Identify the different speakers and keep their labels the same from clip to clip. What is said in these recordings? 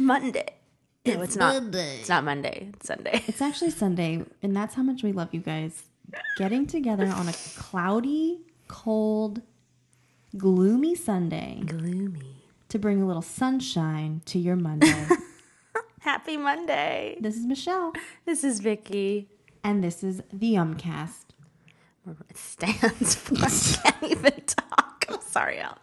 Speaker 1: Monday. no, it's not.
Speaker 2: Monday.
Speaker 1: It's not Monday. It's Sunday.
Speaker 2: It's actually Sunday, and that's how much we love you guys. Getting together on a cloudy, cold, gloomy Sunday
Speaker 1: Gloomy.
Speaker 2: to bring a little sunshine to your Monday.
Speaker 1: Happy Monday.
Speaker 2: this is Michelle,
Speaker 1: This is Vicki.
Speaker 2: and this is the Umcast.
Speaker 1: It stands for. I can't even talk. I'm sorry, I'll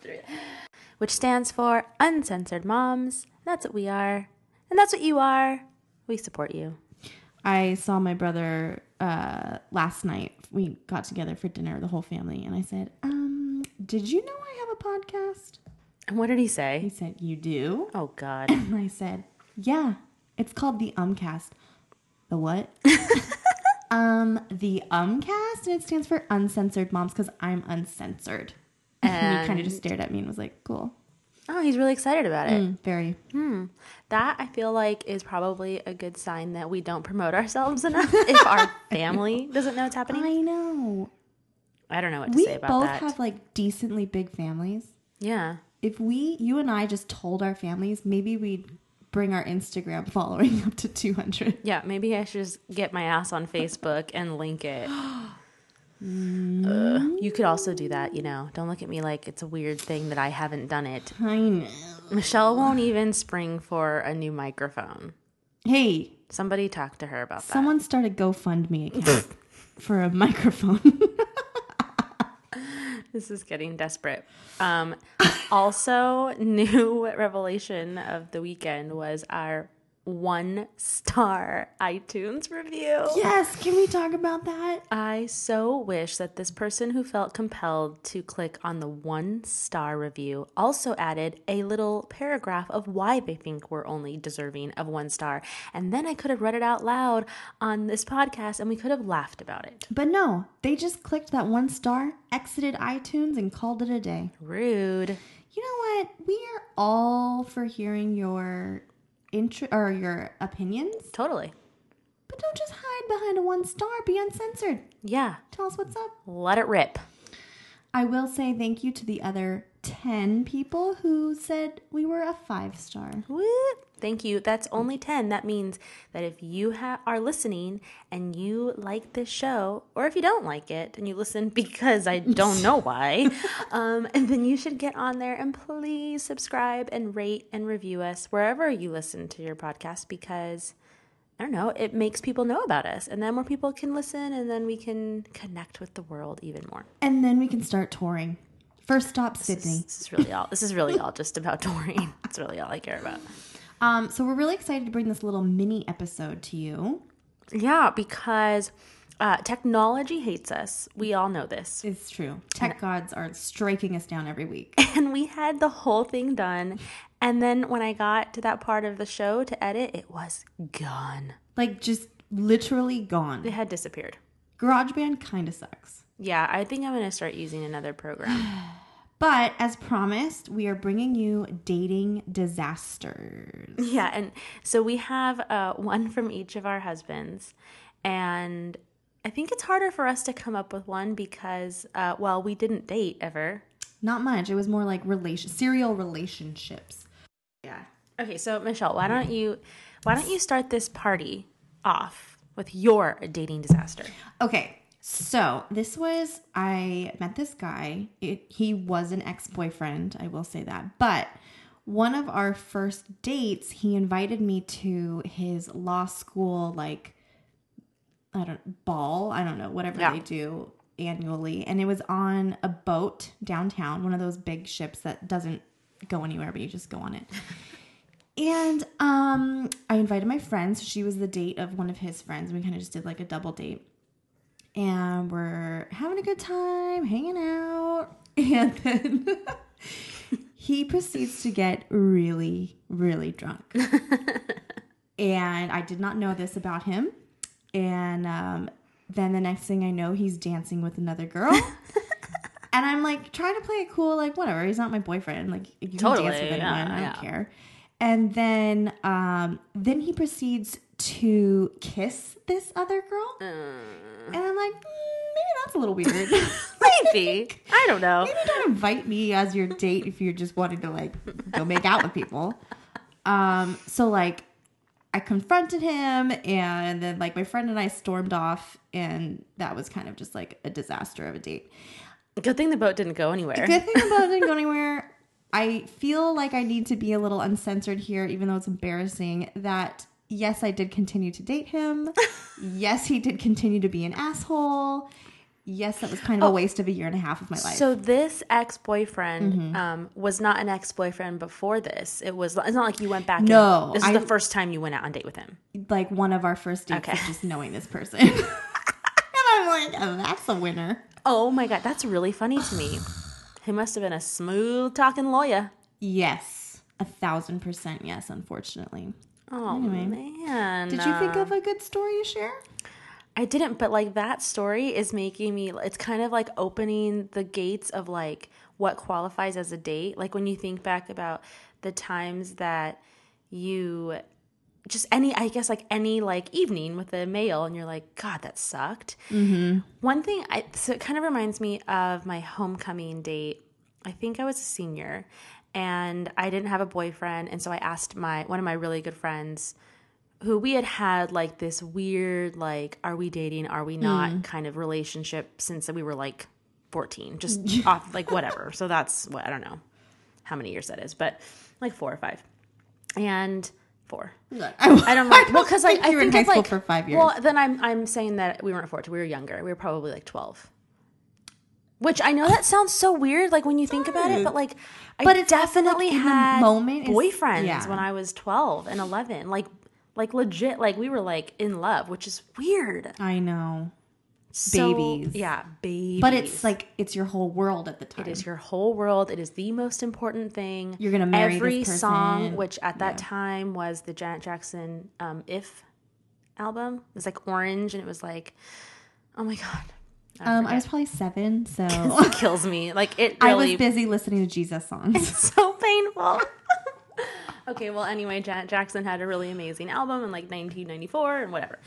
Speaker 1: have to read it. Which stands for Uncensored Moms. That's what we are. And that's what you are. We support you.
Speaker 2: I saw my brother uh, last night. We got together for dinner, the whole family, and I said, um, "Did you know I have a podcast?"
Speaker 1: And what did he say?
Speaker 2: He said, "You do?"
Speaker 1: Oh, God.
Speaker 2: And I said, "Yeah, it's called the Umcast." The what? um, the Umcast, and it stands for Uncensored Moms because I'm uncensored. And he kind of just stared at me and was like, "Cool,
Speaker 1: Oh, he's really excited about it.
Speaker 2: Mm, very."
Speaker 1: That I feel like is probably a good sign that we don't promote ourselves enough if our family doesn't know what's happening.
Speaker 2: I know.
Speaker 1: I don't know what to
Speaker 2: We
Speaker 1: say about
Speaker 2: both have like decently big families.
Speaker 1: yeah.
Speaker 2: If we, you and I, just told our families, maybe we'd bring our Instagram following up to 200.
Speaker 1: Yeah, maybe I should just get my ass on Facebook and link it. Ugh. you could also do that, you know. Don't look at me like it's a weird thing that I haven't done it.
Speaker 2: I know.
Speaker 1: Michelle won't even spring for a new microphone.
Speaker 2: Hey,
Speaker 1: Somebody talk to her about that.
Speaker 2: someone start a GoFundMe account for a microphone.
Speaker 1: This is getting desperate. Um, also, new revelation of the weekend was our one star iTunes review.
Speaker 2: yes, can we talk about that?
Speaker 1: I so wish that this person who felt compelled to click on the one star review also added a little paragraph of why they think we're only deserving of one star. And then I could have read it out loud on this podcast and we could have laughed about it.
Speaker 2: But no, they just clicked that one star, exited iTunes, and called it a day.
Speaker 1: Rude.
Speaker 2: You know what? We are all for hearing your intro or your opinions,
Speaker 1: Totally.
Speaker 2: but don't just hide behind a one star. Be uncensored.
Speaker 1: Yeah.
Speaker 2: Tell us what's up.
Speaker 1: Let it rip.
Speaker 2: I will say thank you to the other 10 people who said we were a five star.
Speaker 1: Woo. Thank you. That's only 10. That means that if you ha- are listening and you like this show, or if you don't like it and you listen because I don't know why, um, and then you should get on there and please subscribe and rate and review us wherever you listen to your podcast because. I don't know, it makes people know about us, and then more people can listen, and then we can connect with the world even more.
Speaker 2: And then we can start touring. First stop, Sydney.
Speaker 1: This is really all. This is really all just about touring. It's really all I care about.
Speaker 2: Um, so we're really excited to bring this little mini episode to you.
Speaker 1: Yeah, because uh, technology hates us. We all know this.
Speaker 2: It's true. Tech gods are striking us down every week.
Speaker 1: And we had the whole thing done. And then when I got to that part of the show to edit, it was gone.
Speaker 2: Like just literally gone.
Speaker 1: It had disappeared.
Speaker 2: GarageBand kind of sucks.
Speaker 1: Yeah, I think I'm going to start using another program.
Speaker 2: But as promised, we are bringing you dating disasters.
Speaker 1: yeah, and so we have uh, one from each of our husbands. And I think it's harder for us to come up with one because, uh, well, we didn't date ever.
Speaker 2: Not much. It was more like relation serial relationships.
Speaker 1: Yeah. Okay, so Michelle, why don't you why don't you start this party off with your dating disaster?
Speaker 2: Okay, so this was I met this guy. It, he was an ex boyfriend, I will say that. But one of our first dates, he invited me to his law school, like I don't ball. I don't know whatever
Speaker 1: Yeah.
Speaker 2: they do annually, and it was on a boat downtown, one of those big ships that doesn't go anywhere, but you just go on it. And um, I invited my friends. She was the date of one of his friends. We kind of just did like a double date and we're having a good time, hanging out. And then he proceeds to get really, really drunk. and I did not know this about him. And um, then the next thing I know, he's dancing with another girl. and I'm like trying to play it cool, like, whatever, he's not my boyfriend. Like, you can
Speaker 1: Totally,
Speaker 2: dance with anyone,
Speaker 1: yeah,
Speaker 2: I don't
Speaker 1: yeah.
Speaker 2: care. And then, um, then he proceeds to kiss this other girl. And I'm like, mm, maybe that's a little weird.
Speaker 1: Maybe. I don't know.
Speaker 2: maybe don't invite me as your date if you're just wanting to like go make out with people. Um, so like I confronted him and then like my friend and I stormed off and that was kind of just like a disaster of a date.
Speaker 1: Good thing the boat didn't go anywhere.
Speaker 2: Good thing about it didn't go anywhere. I feel like I need to be a little uncensored here, even though it's embarrassing. That yes, I did continue to date him. yes, he did continue to be an asshole. Yes, that was kind of a waste of a year and a half of my life.
Speaker 1: Oh. So this ex-boyfriend
Speaker 2: Mm-hmm.
Speaker 1: um, was not an ex-boyfriend before this. It was. It's not like you went back.
Speaker 2: No,
Speaker 1: and, this is
Speaker 2: I-
Speaker 1: the first time you went out on date with him.
Speaker 2: like one of our first dates
Speaker 1: Okay.
Speaker 2: just knowing this person. and I'm like, oh, that's a winner.
Speaker 1: Oh my god, that's really funny to me. He must have been a smooth talking lawyer.
Speaker 2: Yes, a thousand percent yes. Unfortunately,
Speaker 1: Oh man,
Speaker 2: did you think of a good story to share?
Speaker 1: I didn't, but like that story is making me. It's kind of like opening the gates of like what qualifies as a date. Like when you think back about the times that you just any, I guess like any like evening with a male, and you're like, God, that sucked. Mm-hmm. One thing, I so it kind of reminds me of my homecoming date. I think I was a senior, and I didn't have a boyfriend, and so I asked my one of my really good friends who we had had like this weird like are we dating? Are we not mm. kind of relationship since we were like 14 just off like whatever. So that's what i don't know how many years that is but like four or five. And four. I don't know. Well because like i
Speaker 2: you were in
Speaker 1: think
Speaker 2: high school
Speaker 1: like
Speaker 2: for five years.
Speaker 1: well then i'm i'm saying that we weren't 14 we were younger. We were probably like 12 which I know that sounds so weird, like when you think about it, but like,
Speaker 2: But
Speaker 1: I
Speaker 2: it's also,
Speaker 1: definitely
Speaker 2: like,
Speaker 1: had
Speaker 2: moment is-
Speaker 1: boyfriends
Speaker 2: yeah.
Speaker 1: when I was twelve and eleven, like, like legit, like we were like in love, which is weird.
Speaker 2: I know,
Speaker 1: So-
Speaker 2: Babies.
Speaker 1: yeah, babies.
Speaker 2: but it's like it's your whole world at the time.
Speaker 1: It is your whole world. It is the most important thing.
Speaker 2: You're gonna marry
Speaker 1: every song, which at that time was the Janet Jackson um, "If" album. It was like orange, and it was like, oh my god,
Speaker 2: Um, I was probably seven, so
Speaker 1: it kills me. Like it
Speaker 2: I was busy listening to Jesus songs.
Speaker 1: It's so painful. okay, well, anyway, Janet Jackson had a really amazing album in like 1994 and whatever.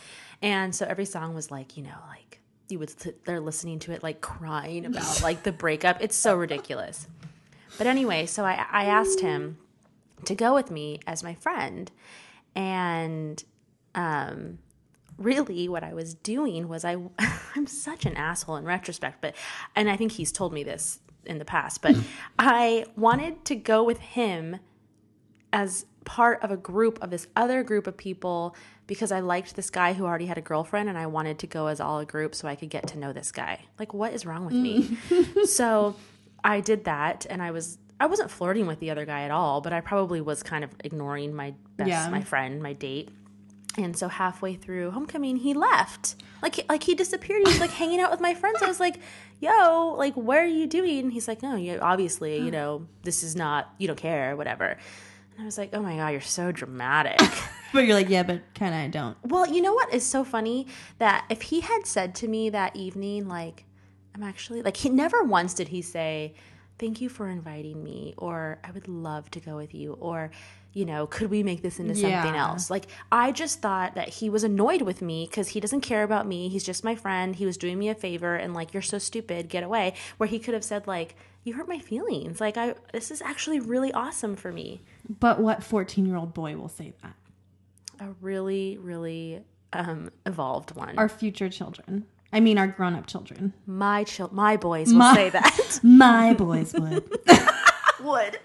Speaker 1: And so every song was like, you know, like you would they're listening to it, like crying about like the breakup. It's so ridiculous. But anyway, so I, I asked him to go with me as my friend. And um, really what I was doing was I I'm such an asshole in retrospect, but and I think he's told me this in the past, but mm-hmm. I wanted to go with him as part of a group of this other group of people because I liked this guy who already had a girlfriend and I wanted to go as all a group so I could get to know this guy. Like what is wrong with me? Mm. so I did that and I was I wasn't flirting with the other guy at all, but I probably was kind of ignoring my best
Speaker 2: Yeah.
Speaker 1: my friend, my date. And so halfway through homecoming, he left. Like like he disappeared. He was like hanging out with my friends. I was like, "Yo, like what are you doing?" And he's like, "No, you obviously, you mm. know, this is not. You don't care, whatever." And I was like, "Oh my god, you're so dramatic."
Speaker 2: but you're like, yeah, but kind of I don't.
Speaker 1: well, you know what is so funny that if he had said to me that evening, like, "I'm actually like," he never once did he say, "Thank you for inviting me," or "I would love to go with you," or you know, could we make this into something
Speaker 2: Yeah.
Speaker 1: else? Like, I just thought that he was annoyed with me because he doesn't care about me. He's just my friend. He was doing me a favor and, like, you're so stupid, get away. Where he could have said, like, you hurt my feelings. Like, I, this is actually really awesome for me.
Speaker 2: But what 14 year old boy will say that?
Speaker 1: A really, really um, evolved one.
Speaker 2: Our future children. I mean, our grown up children.
Speaker 1: my chil- my boys will
Speaker 2: My-
Speaker 1: say that.
Speaker 2: My boys would.
Speaker 1: Would.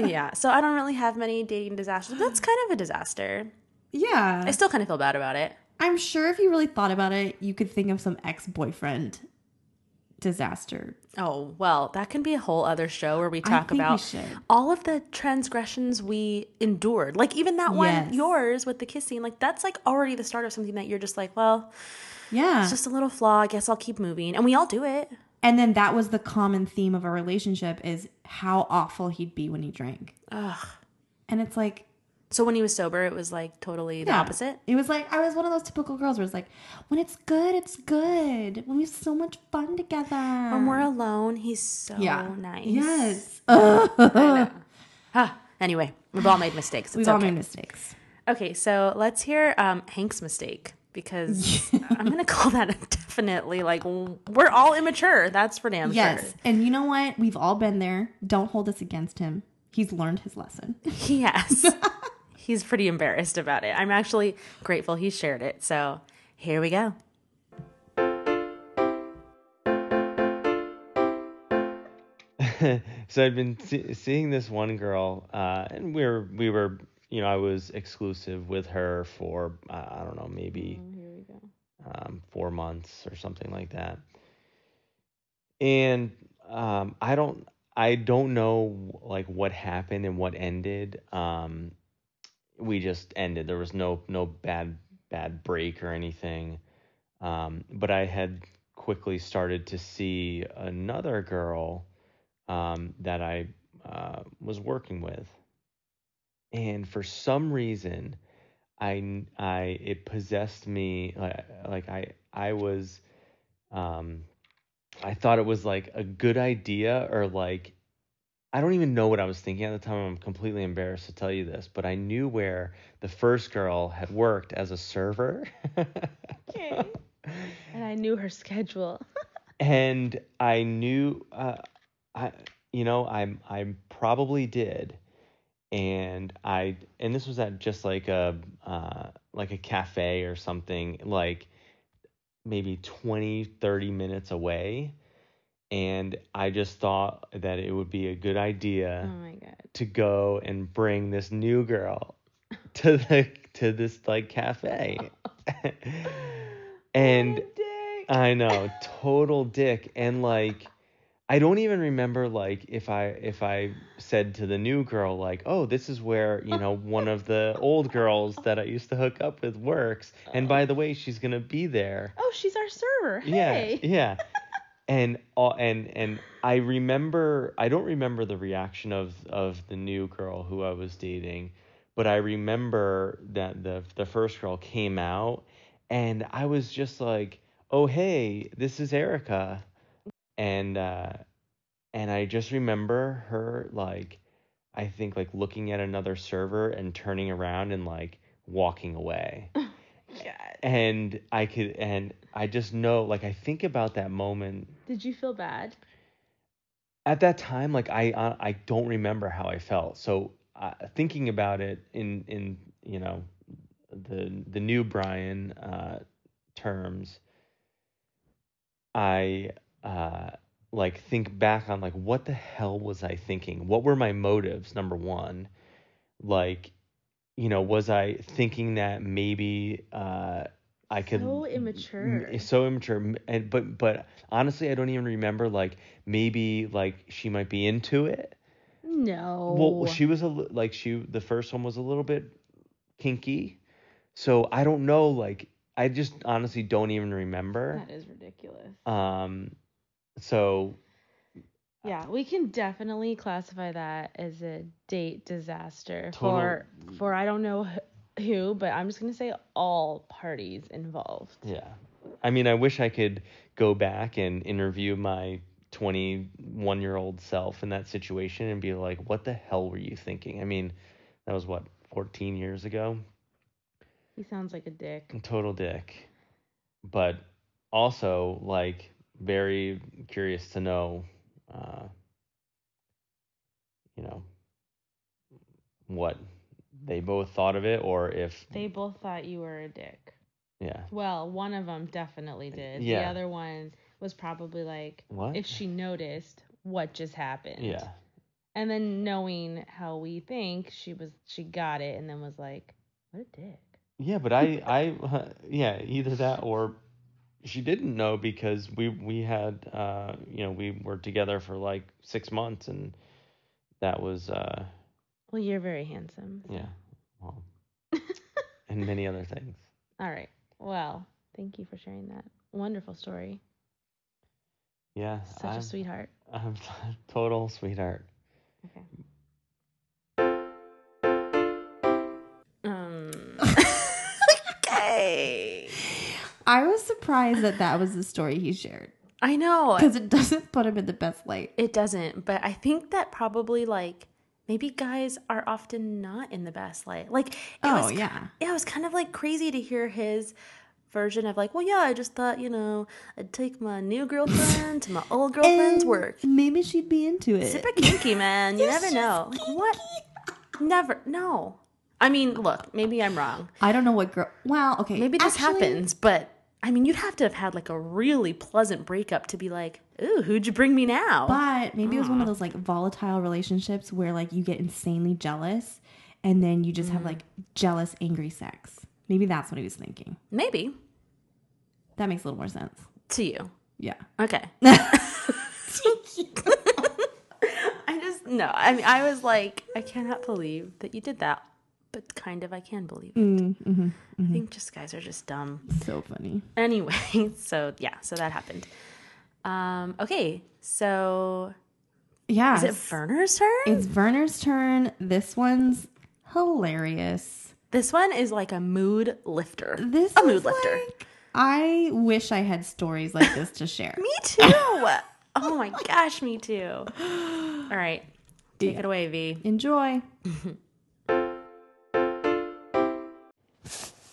Speaker 1: Yeah. So I don't really have many dating disasters. That's kind of a disaster.
Speaker 2: yeah.
Speaker 1: I still kind of feel bad about it.
Speaker 2: I'm sure if you really thought about it, you could think of some ex boyfriend disaster.
Speaker 1: Oh, well, that can be a whole other show where we talk
Speaker 2: think we
Speaker 1: about all of the transgressions we endured. Like even that one
Speaker 2: Yes.
Speaker 1: yours with the kissing, like that's like already the start of something that you're just like, well,
Speaker 2: Yeah.
Speaker 1: it's just a little flaw. I guess I'll keep moving. And we all do it.
Speaker 2: And then that was the common theme of our relationship is how awful he'd be when he drank.
Speaker 1: Ugh.
Speaker 2: And it's like,
Speaker 1: So when he was sober, it was like totally the
Speaker 2: yeah.
Speaker 1: opposite.
Speaker 2: It was like I was one of those typical girls where it's like, when it's good, it's good. When we have so much fun together.
Speaker 1: When we're alone, he's so
Speaker 2: yeah.
Speaker 1: nice.
Speaker 2: Yes.
Speaker 1: Ah, anyway, we've all made mistakes. It's
Speaker 2: We've all made mistakes.
Speaker 1: Okay, so let's hear um, Hank's mistake because I'm gonna call that definitely like we're all immature. That's for damn
Speaker 2: Yes.
Speaker 1: sure.
Speaker 2: And you know what? We've all been there. Don't hold us against him. He's learned his lesson.
Speaker 1: He has. He's pretty embarrassed about it. I'm actually grateful he shared it. So here we go.
Speaker 3: so I'd been see- seeing this one girl, uh, and we were we were you know I was exclusive with her for uh, I don't know maybe
Speaker 1: Here we go.
Speaker 3: um, four months or something like that. And um, I don't I don't know like what happened and what ended. Um, we just ended. There was no no bad bad break or anything. Um, but I had quickly started to see another girl um, that I uh, was working with, and for some reason, I I it possessed me like like I I was um I thought it was like a good idea or like I don't even know what I was thinking at the time. I'm completely embarrassed to tell you this, but I knew where the first girl had worked as a server.
Speaker 1: Okay. And I knew her schedule.
Speaker 3: and I knew, uh, I you know, I'm I probably did, and I and this was at just like a uh, like a cafe or something, like maybe 20, 30 minutes away, and I just thought that it would be a good idea
Speaker 1: Oh my god.
Speaker 3: to go and bring this new girl to the to this like cafe. and I know, total dick and like I don't even remember like if I if I said to the new girl like, "Oh, this is where, you know, one of the old girls that I used to hook up with works, and by oh. the way, she's going to be there."
Speaker 1: Oh, she's our server.
Speaker 3: Yeah,
Speaker 1: Hey.
Speaker 3: yeah. And all and and I remember I don't remember the reaction of of the new girl who I was dating, but I remember that the the first girl came out and I was just like, "Oh, hey, this is Erica." And uh and I just remember her like I think like looking at another server and turning around and like walking away. And I could and I just know like I think about that moment.
Speaker 1: Did you feel bad?
Speaker 3: at that time like I uh, I don't remember how I felt. So uh, thinking about it in in you know the the new Brian uh terms I uh like think back on like what the hell was I thinking what were my motives number 1 like you know was I thinking that maybe uh I could
Speaker 1: So
Speaker 3: m-
Speaker 1: immature.
Speaker 3: so immature and but but honestly I don't even remember like maybe like she might be into it
Speaker 1: No.
Speaker 3: well she was a like she the first one was a little bit kinky so I don't know like I just honestly don't even remember
Speaker 1: That is ridiculous.
Speaker 3: um so
Speaker 1: Yeah, we can definitely classify that as a date disaster
Speaker 3: Total-
Speaker 1: for for I don't know who, but I'm just gonna say all parties involved.
Speaker 3: Yeah. I mean, I wish I could go back and interview my 21 year old self in that situation and be like, what the hell were you thinking? I mean, that was what, 14 years ago?
Speaker 1: He sounds like a dick.
Speaker 3: Total dick. But also, like, very curious to know, uh, you know, what they both thought of it or if,
Speaker 1: They both thought you were a dick.
Speaker 3: yeah.
Speaker 1: Well, one of them definitely did.
Speaker 3: Yeah.
Speaker 1: The other one was probably like,
Speaker 3: What?
Speaker 1: if she noticed what just happened.
Speaker 3: Yeah.
Speaker 1: And then knowing how we think, she was she got it and then was like, what a dick.
Speaker 3: Yeah, but I, I, yeah, either that or she didn't know because we we had, uh, you know, we were together for like six months, and that was, uh,
Speaker 1: Well, you're very handsome. so-
Speaker 3: yeah, well, and many other things.
Speaker 1: All right. Well, thank you for sharing that wonderful story.
Speaker 3: Yeah,
Speaker 1: Such
Speaker 3: I'm,
Speaker 1: a sweetheart.
Speaker 3: I'm total sweetheart.
Speaker 1: Okay.
Speaker 2: I was surprised that that was the story he shared
Speaker 1: I know
Speaker 2: because it doesn't put him in the best light.
Speaker 1: it doesn't, but I think that probably like maybe guys are often not in the best light. Like, it
Speaker 2: Oh,
Speaker 1: was,
Speaker 2: yeah.
Speaker 1: yeah, it was kind of like crazy to hear his version of like, well, yeah, I just thought, you know, I'd take my new girlfriend to my old girlfriend's
Speaker 2: And
Speaker 1: work.
Speaker 2: Maybe she'd be into it.
Speaker 1: Super kinky, man. You never know. Like, what? Never. No. I mean, look, maybe I'm wrong.
Speaker 2: I don't know what girl. Well, okay.
Speaker 1: Maybe this
Speaker 2: actually,
Speaker 1: happens, but I mean, you'd have to have had like a really pleasant breakup to be like, ooh, who'd you bring me now?
Speaker 2: But maybe it was one of those like volatile relationships where like you get insanely jealous, and then you just have mm. like jealous, angry sex. Maybe that's what he was thinking.
Speaker 1: maybe
Speaker 2: That makes a little more sense.
Speaker 1: to you.
Speaker 2: Yeah.
Speaker 1: Okay. I just no. I mean, I was like, I cannot believe that you did that, but kind of, I can believe it.
Speaker 2: Mm-hmm.
Speaker 1: I think just guys are just dumb.
Speaker 2: So funny.
Speaker 1: Anyway, so yeah, so that happened. Um, okay, so
Speaker 2: Yeah.
Speaker 1: is it Werner's turn?
Speaker 2: It's Werner's turn. This one's hilarious.
Speaker 1: this one is like a mood lifter.
Speaker 2: This
Speaker 1: a mood lifter.
Speaker 2: like- I wish I had stories like this to share.
Speaker 1: Me too. oh my gosh, me too. All right, take
Speaker 2: Yeah.
Speaker 1: it away, V.
Speaker 2: Enjoy.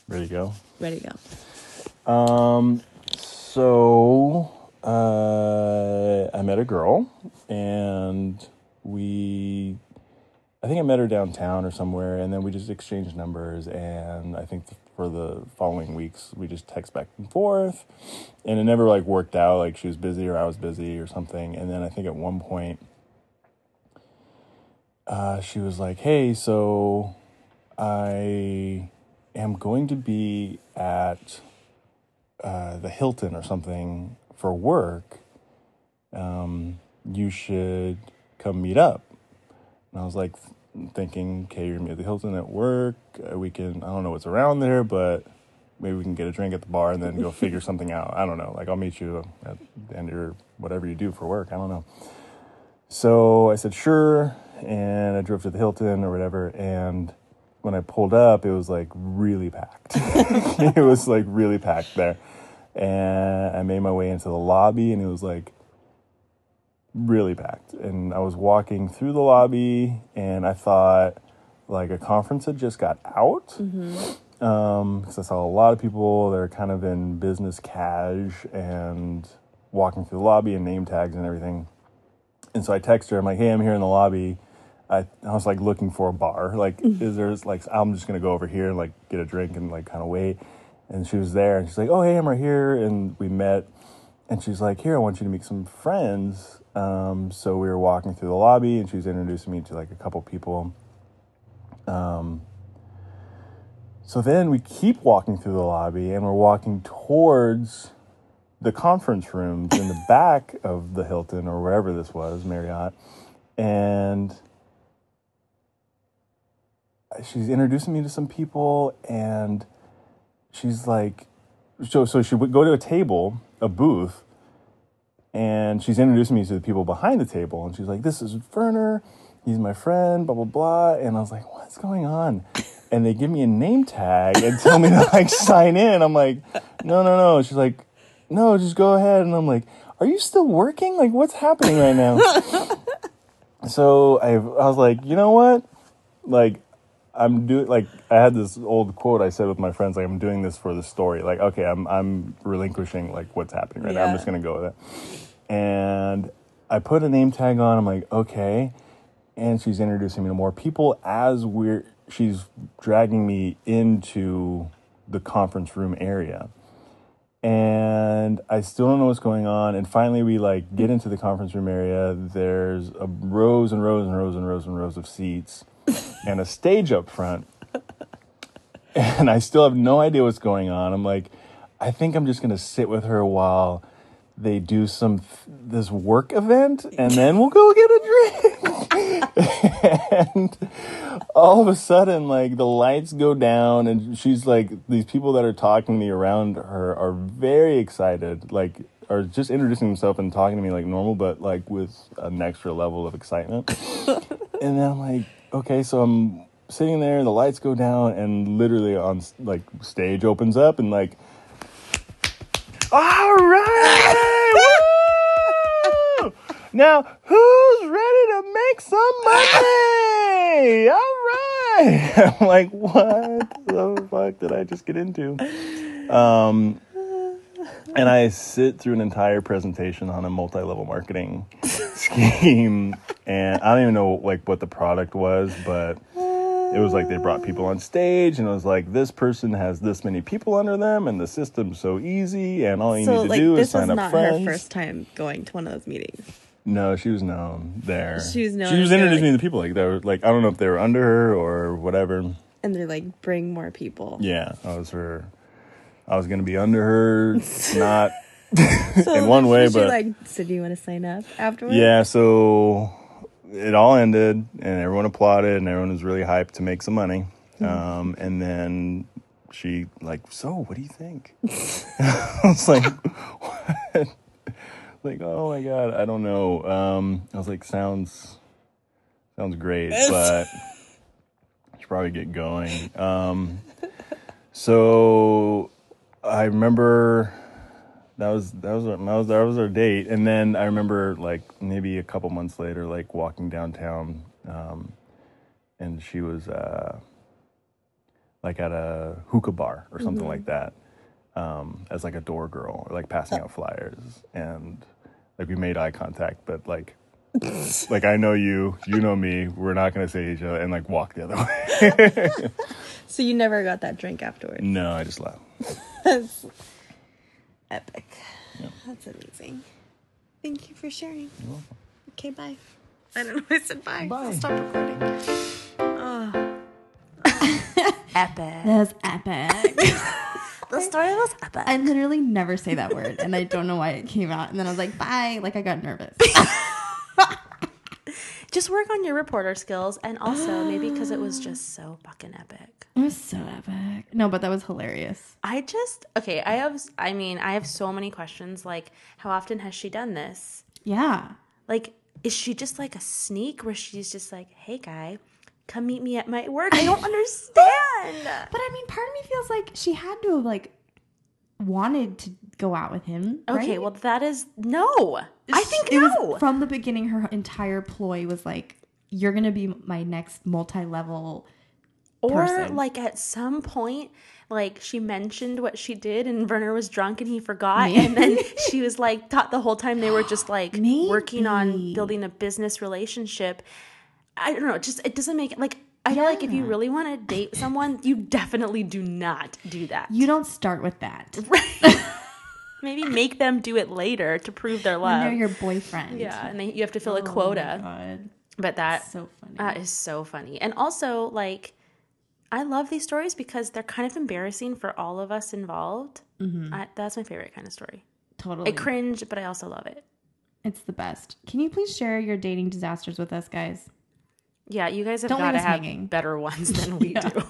Speaker 4: Ready to go?
Speaker 2: Ready to go.
Speaker 4: Um, so uh, I met a girl, and we, I think I met her downtown or somewhere, and then we just exchanged numbers. And I think for the following weeks, we just text back and forth, and it never like worked out. Like she was busy or I was busy or something. And then I think at one point, uh, she was like, "Hey, so I am going to be at." uh, the Hilton or something for work, um, you should come meet up. And I was like thinking, okay, you're gonna be at the Hilton at work. Uh, we can, I don't know what's around there, but maybe we can get a drink at the bar and then go figure something out. I don't know. Like I'll meet you at the end of your whatever you do for work. I don't know. So I said sure, and I drove to the Hilton or whatever. And when I pulled up, it was like really packed. it was like really packed there, and I made my way into the lobby, and it was like really packed. And I was walking through the lobby, and I thought like a conference had just got out. Um, because I saw a lot of people that are kind of in business cash and walking through the lobby and name tags and everything. And so I text her. I'm like, "Hey, I'm here in the lobby." I, I was like looking for a bar. Like, is there like I'm just gonna go over here and like get a drink and like kind of wait. And she was there, and she's like, "Oh, hey, I'm right here." And we met, and she's like, "Here, I want you to meet some friends." Um, so we were walking through the lobby, and she was introducing me to like a couple people. Um, so then we keep walking through the lobby, and we're walking towards the conference rooms in the back of the Hilton or wherever this was, Marriott, and she's introducing me to some people, and she's like, so so she would go to a table, a booth, and she's introducing me to the people behind the table, and she's like, "This is Werner, he's my friend, blah blah blah," and I was like, "What's going on?" And they give me a name tag and tell me to like sign in. I'm like, "No, no, no." She's like, "No, just go ahead," and I'm like, "Are you still working? Like, what's happening right now?" so I, I was like, you know what? Like, I'm doing like I had this old quote I said with my friends, like I'm doing this for the story. Like, okay, I'm I'm relinquishing like what's happening right now. I'm just gonna go with it. And I put a name tag on. I'm like, okay. And she's introducing me to more people as we're she's dragging me into the conference room area and I still don't know what's going on. And finally, we like get into the conference room area. There's a rows and rows and rows and rows and rows of seats, and a stage up front. And I still have no idea what's going on. I'm like, I think I'm just gonna sit with her while they do some this work event, and then we'll go get a drink. and all of a sudden, like the lights go down, and she's like, these people that are talking to me around her are very excited, like, are just introducing themselves and talking to me like normal, but like with an extra level of excitement. and then I'm like, okay, so I'm sitting there, and the lights go down, and literally on like stage opens up, and like, all right, woo! Now, who's ready to make some money? All right. I'm like, what the fuck did I just get into? Um, and I sit through an entire presentation on a multi-level marketing scheme, and I don't even know like what the product was, but it was like they brought people on stage, and it was like this person has this many people under them, and the system's so easy, and all you
Speaker 5: So
Speaker 4: need to
Speaker 5: like
Speaker 4: do is
Speaker 5: this
Speaker 4: sign
Speaker 5: was
Speaker 4: up
Speaker 5: not
Speaker 4: friends.
Speaker 5: her first time going to one of those meetings.
Speaker 4: No, she was known there.
Speaker 5: She was known
Speaker 4: She was introducing
Speaker 5: like-
Speaker 4: me to people like they were like I don't know if they were under her or whatever.
Speaker 5: And they're like, bring more people.
Speaker 4: Yeah, I was her. I was gonna be under her, not
Speaker 5: So
Speaker 4: in one way,
Speaker 5: she
Speaker 4: but
Speaker 5: like, so do you want to sign up afterwards?
Speaker 4: yeah. So it all ended, and everyone applauded, and everyone was really hyped to make some money. Um, and then she like, so what do you think? I was like, what? Like, oh my god, I don't know. Um, I was like, sounds sounds great, but I should probably get going. Um, so I remember that was that was our, that was that was our date, and then I remember like maybe a couple months later, like walking downtown, um, and she was uh, like at a hookah bar or something like that, um, as like a door girl, or like passing out flyers, and like we made eye contact, but like. like I know you, you know me. We're not gonna say each other, and like walk the other way.
Speaker 5: So you never got that drink afterwards.
Speaker 4: no, I just laughed.
Speaker 5: Epic. That's amazing. Thank you for sharing. Okay, bye. I don't know. I said bye.
Speaker 4: Bye.
Speaker 5: I'll stop recording. Oh.
Speaker 1: Epic.
Speaker 2: That was epic.
Speaker 1: The story was epic.
Speaker 2: I literally never say that word, and I don't know why it came out. And then I was like, bye. Like I got nervous.
Speaker 1: just work on your reporter skills, and also maybe because it was just so fucking epic.
Speaker 2: It was so epic. No, but that was hilarious.
Speaker 1: I just okay. I have. I mean, I have so many questions. Like, how often has she done this?
Speaker 2: Yeah.
Speaker 1: Like, is she just like a sneak where she's just like, "Hey, guy, come meet me at my work"? I don't understand.
Speaker 2: But I mean, part of me feels like she had to have like wanted to go out with him.
Speaker 1: Okay,
Speaker 2: right?
Speaker 1: well, that is no. I think
Speaker 2: it
Speaker 1: no.
Speaker 2: was from the beginning. Her entire ploy was like, "You're gonna be my next multi-level."
Speaker 1: or
Speaker 2: person.
Speaker 1: like at some point, like she mentioned what she did, and Werner was drunk and he forgot,
Speaker 2: Maybe.
Speaker 1: and then she was like, thought the whole time they were just like working on building a business relationship. I don't know. Just it doesn't make it like. I feel like if you really want to date someone, you definitely do not do that.
Speaker 2: You don't start with that.
Speaker 1: Maybe make them do it later to prove their love.
Speaker 2: they're your boyfriend.
Speaker 1: yeah, and they, you have to fill a
Speaker 2: Oh my
Speaker 1: quota.
Speaker 2: God.
Speaker 1: But that
Speaker 2: So funny.
Speaker 1: that is so funny. And also, like, I love these stories because they're kind of embarrassing for all of us involved. Mm-hmm. I, that's my favorite kind of story.
Speaker 2: totally.
Speaker 1: I cringe, but I also love it.
Speaker 2: It's the best. Can you please share your dating disasters with us, guys?
Speaker 1: Yeah, you guys have got to have
Speaker 2: hanging.
Speaker 1: better ones than we do.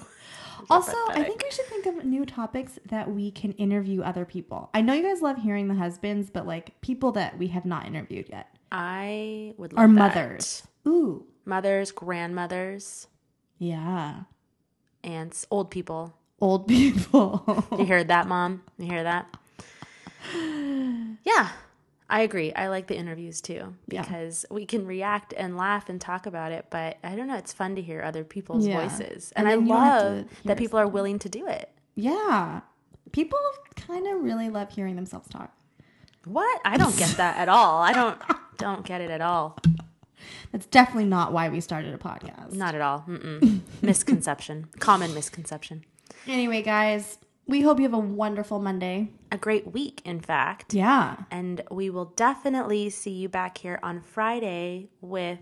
Speaker 2: Also, I think we should think of new topics that we can interview other people. I know you guys love hearing the husbands, but like people that we have not interviewed yet.
Speaker 1: I would love
Speaker 2: Our
Speaker 1: that.
Speaker 2: mothers. Ooh.
Speaker 1: mothers, grandmothers,
Speaker 2: Yeah.
Speaker 1: aunts, old people.
Speaker 2: Old people.
Speaker 1: You heard that, mom? You hear that? Yeah, I agree. I like the interviews too
Speaker 2: Yeah.
Speaker 1: because we can react and laugh and talk about it. But I don't know. It's fun to hear other people's
Speaker 2: Yeah.
Speaker 1: voices,
Speaker 2: And
Speaker 1: and, I
Speaker 2: then you don't have to
Speaker 1: love that people are willing to do it.
Speaker 2: yeah. People kind of really love hearing themselves talk.
Speaker 1: What? I don't get that at all. I don't don't get it at all.
Speaker 2: That's definitely not why we started a podcast.
Speaker 1: Not at all. Mm-mm. misconception. Common misconception.
Speaker 2: Anyway, guys, we hope you have a wonderful Monday.
Speaker 1: A great week, in fact.
Speaker 2: Yeah.
Speaker 1: And we will definitely see you back here on Friday with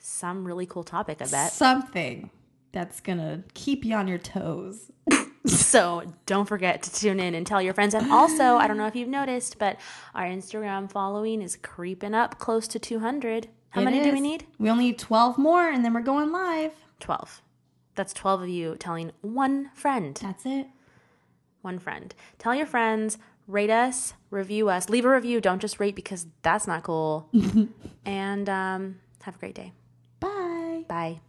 Speaker 1: some really cool topic, I bet.
Speaker 2: Something that's going to keep you on your toes.
Speaker 1: So don't forget to tune in and tell your friends. And also, I don't know if you've noticed, but our Instagram following is creeping up close to 200. How
Speaker 2: It
Speaker 1: many do we need?
Speaker 2: We only need 12 more and then we're going live.
Speaker 1: 12. That's 12 of you telling one friend.
Speaker 2: That's it.
Speaker 1: One friend. Tell your friends, rate us, review us, leave a review. Don't just rate because that's not cool. and um, have a great day.
Speaker 2: Bye.
Speaker 1: Bye.